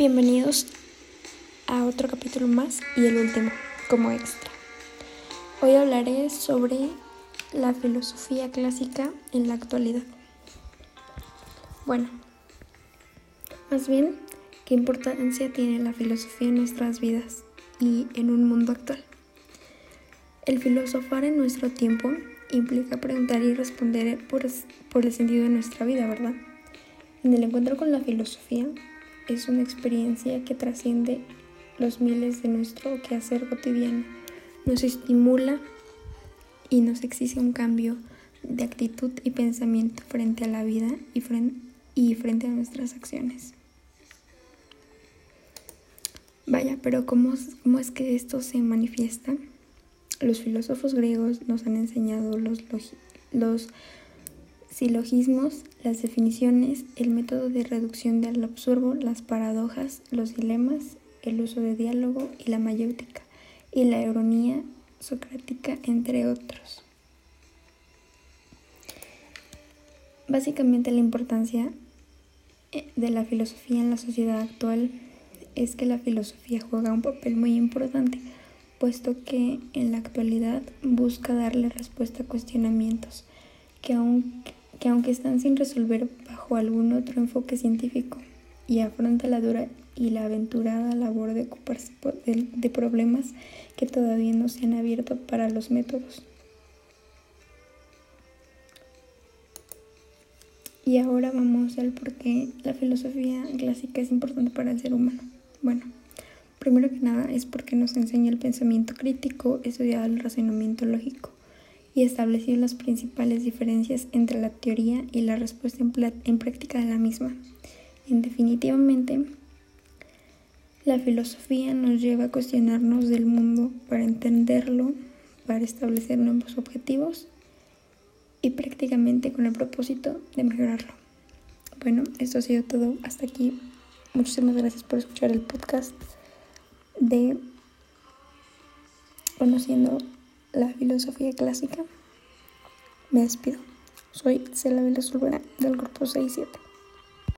Bienvenidos a otro capítulo más y el último como extra. Hoy hablaré sobre la filosofía clásica en la actualidad. Bueno, más bien, ¿qué importancia tiene la filosofía en nuestras vidas y en un mundo actual? El filosofar en nuestro tiempo implica preguntar y responder por, el sentido de nuestra vida, ¿verdad? En el encuentro con la filosofía es una experiencia que trasciende los miles de nuestro quehacer cotidiano. Nos estimula y nos exige un cambio de actitud y pensamiento frente a la vida y frente, a nuestras acciones. Vaya, pero ¿cómo, ¿cómo es que esto se manifiesta? Los filósofos griegos nos han enseñado los, los silogismos, las definiciones, el método de reducción del absurdo, las paradojas, los dilemas, el uso de diálogo y la mayéutica, y la ironía socrática, entre otros. Básicamente la importancia eh, de la filosofía en la sociedad actual es que la filosofía juega un papel muy importante, puesto que en la actualidad busca darle respuesta a cuestionamientos que aún que aunque están sin resolver bajo algún otro enfoque científico, y afronta la dura y la aventurada labor de ocuparse de, problemas que todavía no se han abierto para los métodos. Y ahora vamos al por qué la filosofía clásica es importante para el ser humano. Bueno, primero que nada es porque nos enseña el pensamiento crítico, estudiar el razonamiento lógico y estableció las principales diferencias entre la teoría y la respuesta en, práctica de la misma. En definitivamente, la filosofía nos lleva a cuestionarnos del mundo para entenderlo, para establecer nuevos objetivos y prácticamente con el propósito de mejorarlo. Bueno, esto ha sido todo hasta aquí. Muchísimas gracias por escuchar el podcast de Conociendo la filosofía clásica. Me despido. Soy Cela Vélez del grupo 67.